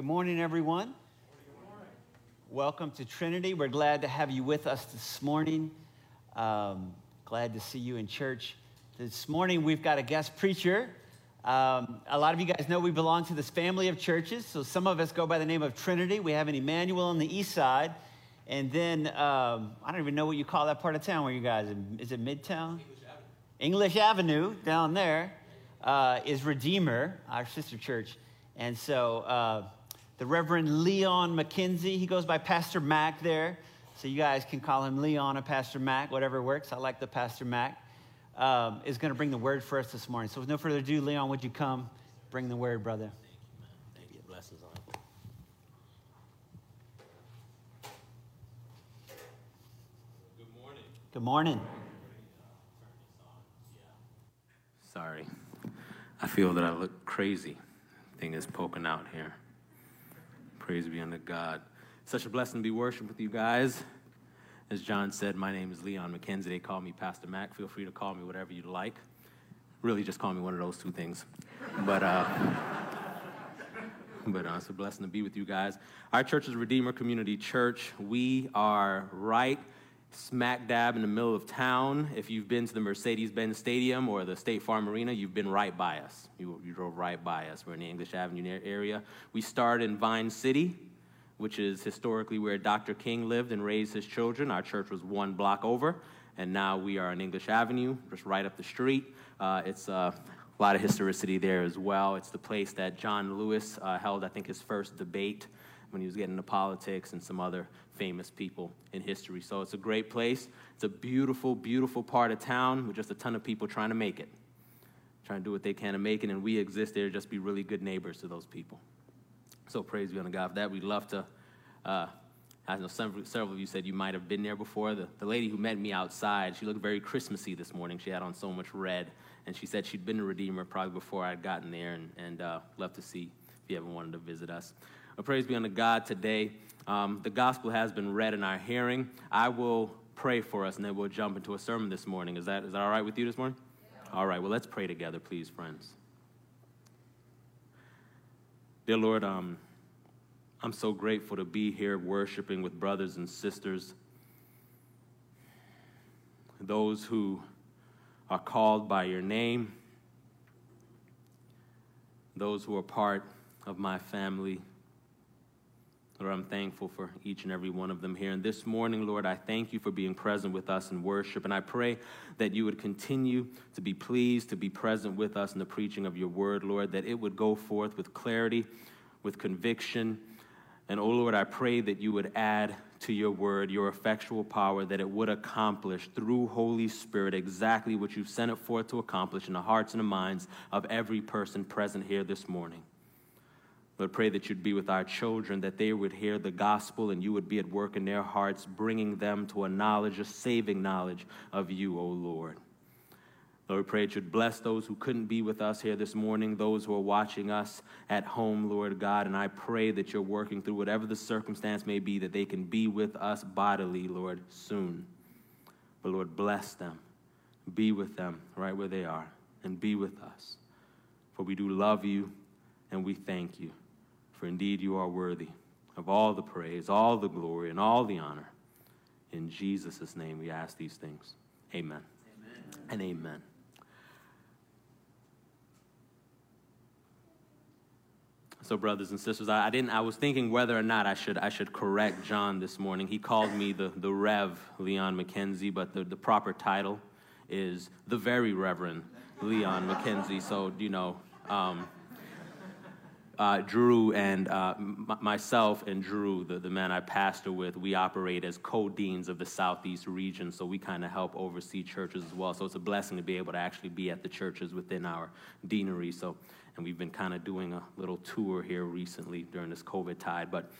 Good morning, everyone. Welcome to Trinity. We're glad to have you with us this morning. Um, glad to see you in church. This morning, we've got a guest preacher. Um, a lot of you guys know we belong to this family of churches. So some of us go by the name of Trinity. We have an Emmanuel on the east side. And then, um, I don't even know what you call that part of town where you guys, is it Midtown? English Avenue, English Avenue down there uh, is Redeemer, our sister church. And so, uh, the Reverend Leon McKenzie. He goes by Pastor Mac there. So you guys can call him Leon or Pastor Mac, whatever works. I like the Pastor Mac. Um, is going to bring the word for us this morning. So with no further ado, Leon, would you come bring the word, brother? Thank you, Blessings on Good morning. Good morning. Sorry. I feel that I look crazy. Thing is poking out here. Praise be unto God. Such a blessing to be worshiping with you guys. As John said, my name is Leon McKenzie. They call me Pastor Mac. Feel free to call me whatever you'd like. Really, just call me one of those two things. But, uh, but uh, it's a blessing to be with you guys. Our church is Redeemer Community Church. We are right smack dab in the middle of town. If you've been to the Mercedes Benz Stadium or the State Farm Arena, you've been right by us. You, you drove right by us. We're in the English Avenue area. We started in Vine City, which is historically where Dr. King lived and raised his children. Our church was one block over, and now we are on English Avenue, just right up the street. Uh, it's uh, a lot of historicity there as well. It's the place that John Lewis uh, held, I think, his first debate when he was getting into politics and some other famous people in history. So it's a great place. It's a beautiful, beautiful part of town with just a ton of people trying to make it, trying to do what they can to make it, and we exist there to just be really good neighbors to those people. So praise be unto God for that. We'd love to. Uh, I know several, of you said you might have been there before. The, the lady who met me outside, she looked very Christmassy this morning. She had on so much red, and she said she'd been to Redeemer probably before I'd gotten there, and, and uh, love to see if you ever wanted to visit us. But praise be unto God today. Um, the gospel has been read in our hearing. I will pray for us and then we'll jump into a sermon this morning. Is that, is that all right with you this morning? Yeah. All right, well, let's pray together, please, friends. Dear Lord, um, I'm so grateful to be here worshiping with brothers and sisters, those who are called by your name, those who are part of my family Lord, I'm thankful for each and every one of them here. And this morning, Lord, I thank you for being present with us in worship. And I pray that you would continue to be pleased to be present with us in the preaching of your word, Lord, that it would go forth with clarity, with conviction. And, oh Lord, I pray that you would add to your word your effectual power, that it would accomplish through Holy Spirit exactly what you've sent it forth to accomplish in the hearts and the minds of every person present here this morning. Lord, pray that you'd be with our children, that they would hear the gospel and you would be at work in their hearts, bringing them to a knowledge, a saving knowledge of you, O Lord. Lord, pray that you'd bless those who couldn't be with us here this morning, those who are watching us at home, Lord God. And I pray that you're working through whatever the circumstance may be, that they can be with us bodily, Lord, soon. But Lord, bless them. Be with them right where they are, and be with us. For we do love you, and we thank you. For indeed you are worthy of all the praise, all the glory, and all the honor. In Jesus' name we ask these things. Amen. amen. And amen. So, brothers and sisters, I, I, didn't. I was thinking whether or not I should I should correct John this morning. He called me the the Rev Leon McKenzie, but the, the proper title is the Very Reverend Leon McKenzie. So, you know, um, uh, Drew and uh, myself and Drew, the, the man I pastor with, we operate as co-deans of the Southeast region, so we kind of help oversee churches as well. So it's a blessing to be able to actually be at the churches within our deanery. So, and we've been kind of doing a little tour here recently during this COVID tide. But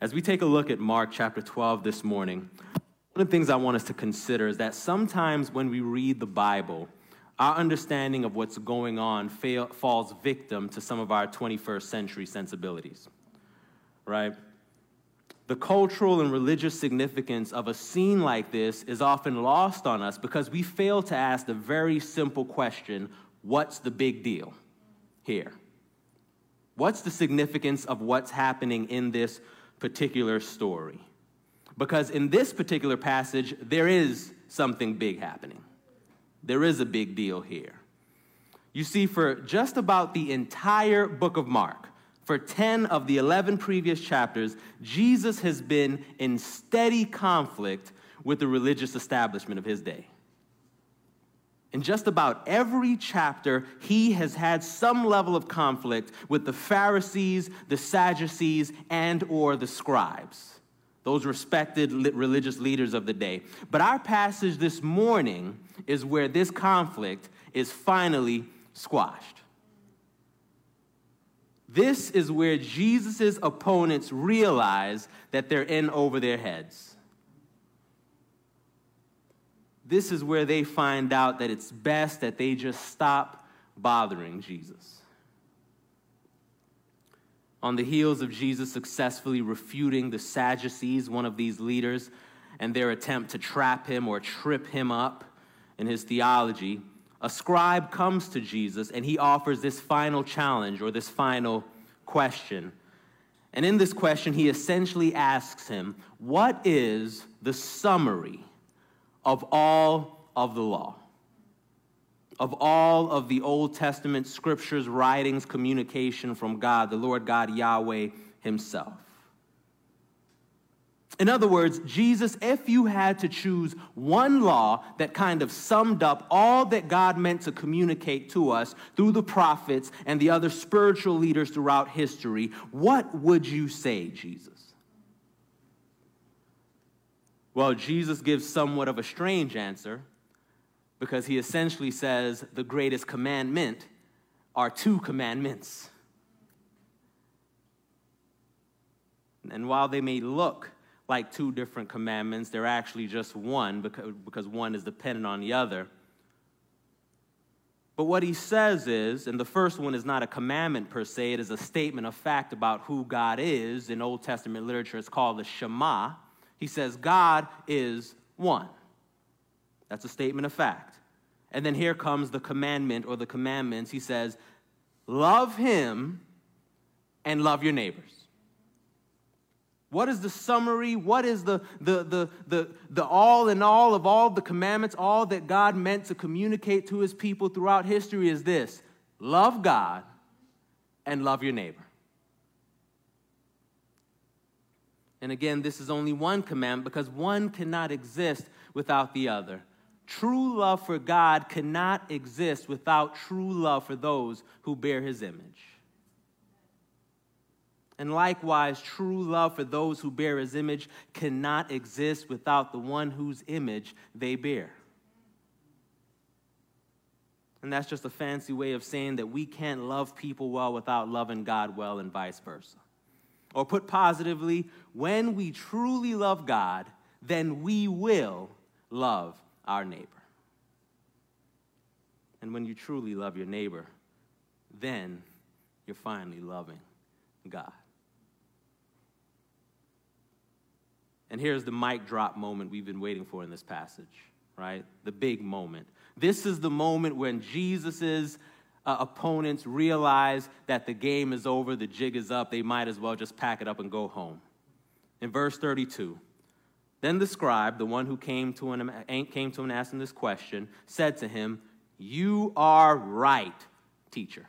as we take a look at Mark chapter 12 this morning, one of the things I want us to consider is that sometimes when we read the Bible, our understanding of what's going on fail, falls victim to some of our 21st century sensibilities, right? The cultural and religious significance of a scene like this is often lost on us because we fail to ask the very simple question what's the big deal here? What's the significance of what's happening in this particular story? Because in this particular passage, there is something big happening. There is a big deal here. You see, for just about the entire book of Mark, for 10 of the 11 previous chapters, Jesus has been in steady conflict with the religious establishment of his day. In just about every chapter, he has had some level of conflict with the Pharisees, the Sadducees, and or the scribes, those respected religious leaders of the day. But our passage this morning is where this conflict is finally squashed. This is where Jesus' opponents realize that they're in over their heads this is where they find out that it's best that they just stop bothering Jesus. On the heels of Jesus successfully refuting the Sadducees, one of these leaders, and their attempt to trap him or trip him up in his theology, a scribe comes to Jesus and he offers this final challenge or this final question. And in this question, he essentially asks him, What is the summary of all of the law, of all of the Old Testament scriptures, writings, communication from God, the Lord God Yahweh Himself. In other words, Jesus, if you had to choose one law that kind of summed up all that God meant to communicate to us through the prophets and the other spiritual leaders throughout history, what would you say, Jesus? Well, Jesus gives somewhat of a strange answer because he essentially says the greatest commandment are two commandments. And while they may look like two different commandments, they're actually just one because, one is dependent on the other. But what he says is, and the first one is not a commandment per se, it is a statement of fact about who God is. In Old Testament literature, it's called the Shema. He says, God is one. That's a statement of fact. And then here comes the commandment or the commandments. He says, Love him and love your neighbors. What is the summary? What is the, the, the, the, the all in all of all the commandments, all that God meant to communicate to his people throughout history is this love God and love your neighbor. And again, this is only one commandment because one cannot exist without the other. True love for God cannot exist without true love for those who bear his image. And likewise, true love for those who bear his image cannot exist without the one whose image they bear. And that's just a fancy way of saying that we can't love people well without loving God well, and vice versa. Or put positively, when we truly love God, then we will love our neighbor. And when you truly love your neighbor, then you're finally loving God. And here's the mic drop moment we've been waiting for in this passage, right? The big moment. This is the moment when Jesus' uh, opponents realize that the game is over, the jig is up, they might as well just pack it up and go home. In verse 32, then the scribe, the one who came to him, came to him and asked him this question, said to him, You are right, teacher.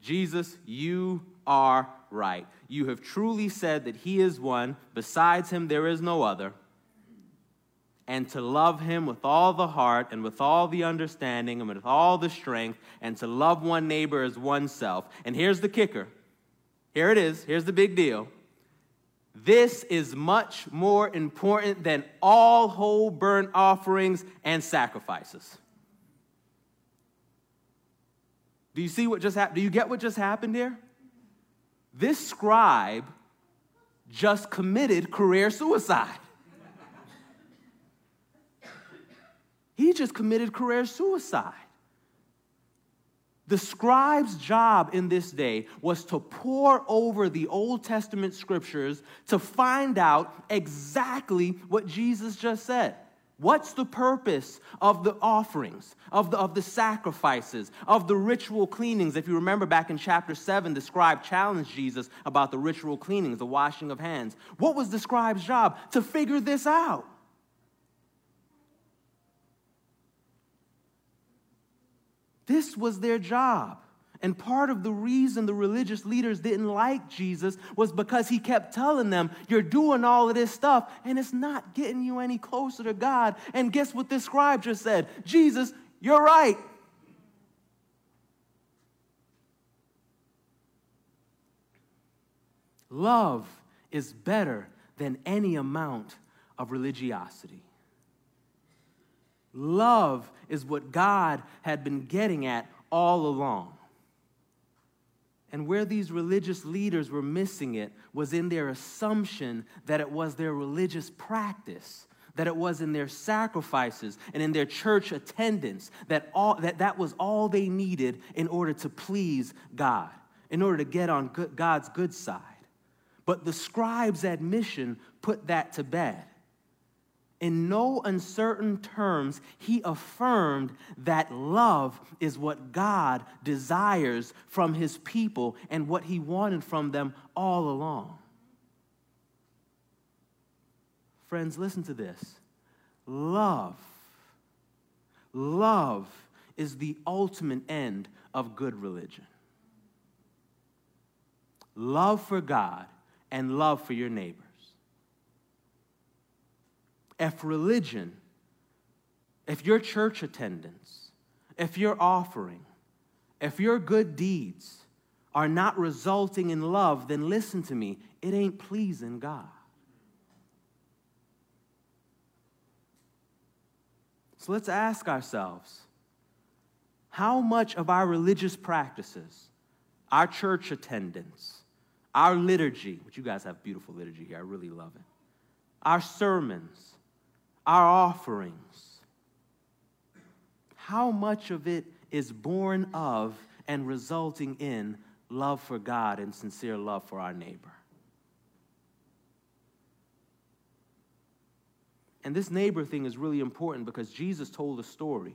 Jesus, you are right. You have truly said that he is one, besides him there is no other and to love him with all the heart and with all the understanding and with all the strength and to love one neighbor as oneself. And here's the kicker. Here it is. Here's the big deal. This is much more important than all whole burnt offerings and sacrifices. Do you see what just happened? Do you get what just happened here? This scribe just committed career suicide. He just committed career suicide. The scribe's job in this day was to pore over the Old Testament scriptures to find out exactly what Jesus just said. What's the purpose of the offerings, of the, of the sacrifices, of the ritual cleanings? If you remember back in chapter 7, the scribe challenged Jesus about the ritual cleanings, the washing of hands. What was the scribe's job? To figure this out. This was their job. And part of the reason the religious leaders didn't like Jesus was because he kept telling them, You're doing all of this stuff, and it's not getting you any closer to God. And guess what this scribe just said? Jesus, you're right. Love is better than any amount of religiosity. Love is what God had been getting at all along. And where these religious leaders were missing it was in their assumption that it was their religious practice, that it was in their sacrifices and in their church attendance, that, all, that that was all they needed in order to please God, in order to get on God's good side. But the scribe's admission put that to bed in no uncertain terms, he affirmed that love is what God desires from his people and what he wanted from them all along. Friends, listen to this. Love, love is the ultimate end of good religion. Love for God and love for your neighbor if religion, if your church attendance, if your offering, if your good deeds are not resulting in love, then listen to me, it ain't pleasing God. So let's ask ourselves how much of our religious practices, our church attendance, our liturgy, which you guys have beautiful liturgy here, I really love it, our sermons, our offerings, how much of it is born of and resulting in love for God and sincere love for our neighbor? And this neighbor thing is really important because Jesus told a story,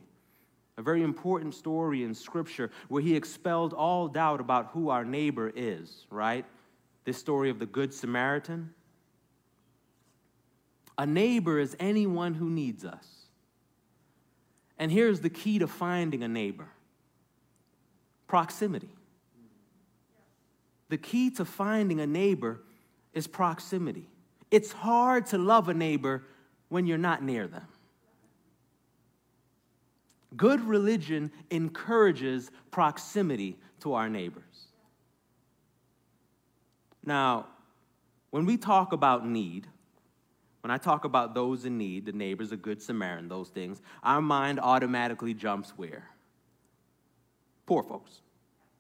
a very important story in Scripture where he expelled all doubt about who our neighbor is, right? This story of the Good Samaritan. A neighbor is anyone who needs us. And here's the key to finding a neighbor proximity. The key to finding a neighbor is proximity. It's hard to love a neighbor when you're not near them. Good religion encourages proximity to our neighbors. Now, when we talk about need, when I talk about those in need, the neighbors, a good Samaritan, those things, our mind automatically jumps where? Poor folks,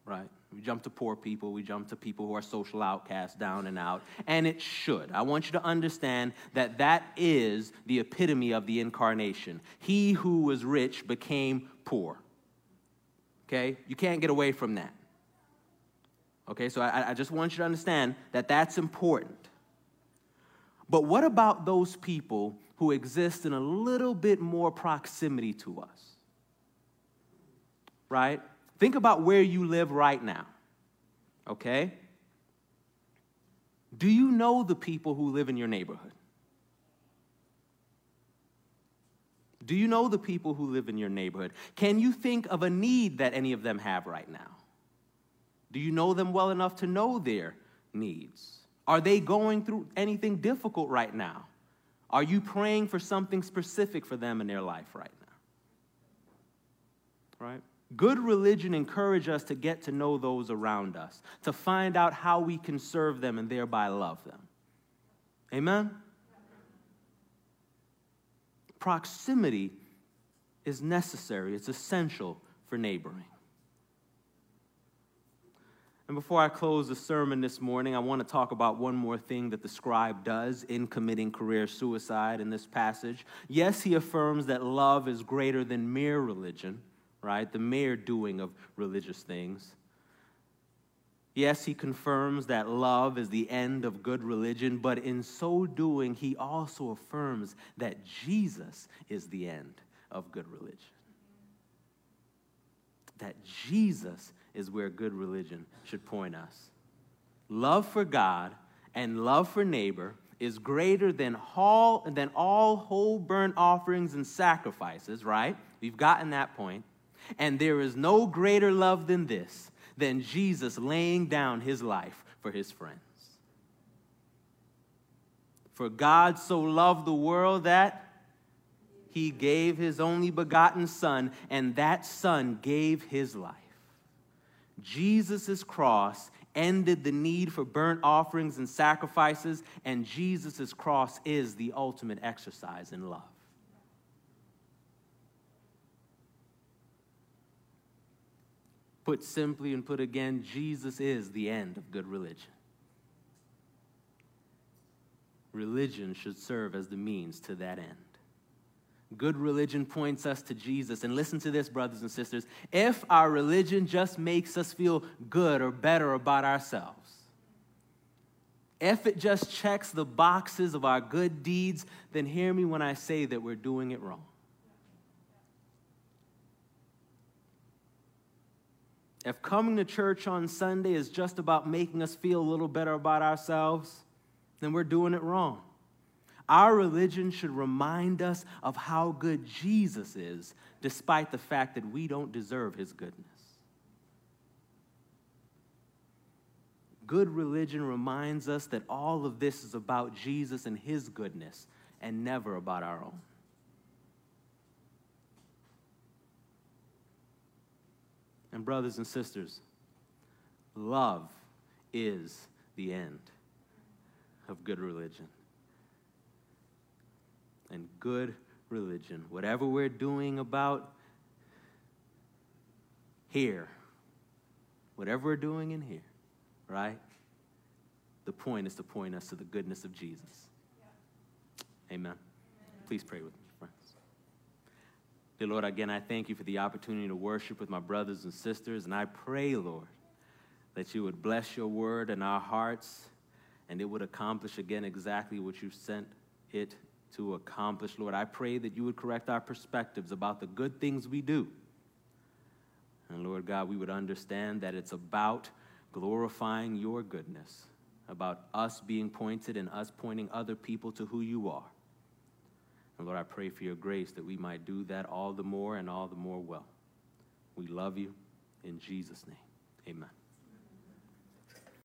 right? We jump to poor people, we jump to people who are social outcasts, down and out, and it should. I want you to understand that that is the epitome of the incarnation. He who was rich became poor. Okay? You can't get away from that. Okay, so I, I just want you to understand that that's important. But what about those people who exist in a little bit more proximity to us? Right? Think about where you live right now. Okay? Do you know the people who live in your neighborhood? Do you know the people who live in your neighborhood? Can you think of a need that any of them have right now? Do you know them well enough to know their needs? Are they going through anything difficult right now? Are you praying for something specific for them in their life right now? Right? Good religion encourages us to get to know those around us, to find out how we can serve them and thereby love them. Amen? Proximity is necessary, it's essential for neighboring. And before I close the sermon this morning, I want to talk about one more thing that the scribe does in committing career suicide in this passage. Yes, he affirms that love is greater than mere religion, right? The mere doing of religious things. Yes, he confirms that love is the end of good religion, but in so doing, he also affirms that Jesus is the end of good religion. That Jesus is where good religion should point us. Love for God and love for neighbor is greater than all, than all whole burnt offerings and sacrifices, right? We've gotten that point. And there is no greater love than this than Jesus laying down his life for his friends. For God so loved the world that he gave his only begotten Son, and that Son gave his life. Jesus' cross ended the need for burnt offerings and sacrifices, and Jesus' cross is the ultimate exercise in love. Put simply and put again, Jesus is the end of good religion. Religion should serve as the means to that end. Good religion points us to Jesus. And listen to this, brothers and sisters. If our religion just makes us feel good or better about ourselves, if it just checks the boxes of our good deeds, then hear me when I say that we're doing it wrong. If coming to church on Sunday is just about making us feel a little better about ourselves, then we're doing it wrong. Our religion should remind us of how good Jesus is, despite the fact that we don't deserve his goodness. Good religion reminds us that all of this is about Jesus and his goodness and never about our own. And, brothers and sisters, love is the end of good religion. And good religion, whatever we're doing about here, whatever we're doing in here, right? The point is to point us to the goodness of Jesus. Amen. Amen. Please pray with me. Friends. Dear Lord, again, I thank you for the opportunity to worship with my brothers and sisters. And I pray, Lord, that you would bless your word in our hearts and it would accomplish again exactly what you sent it to accomplish, Lord. I pray that you would correct our perspectives about the good things we do. And Lord God, we would understand that it's about glorifying your goodness, about us being pointed and us pointing other people to who you are. And Lord, I pray for your grace that we might do that all the more and all the more well. We love you. In Jesus' name, amen.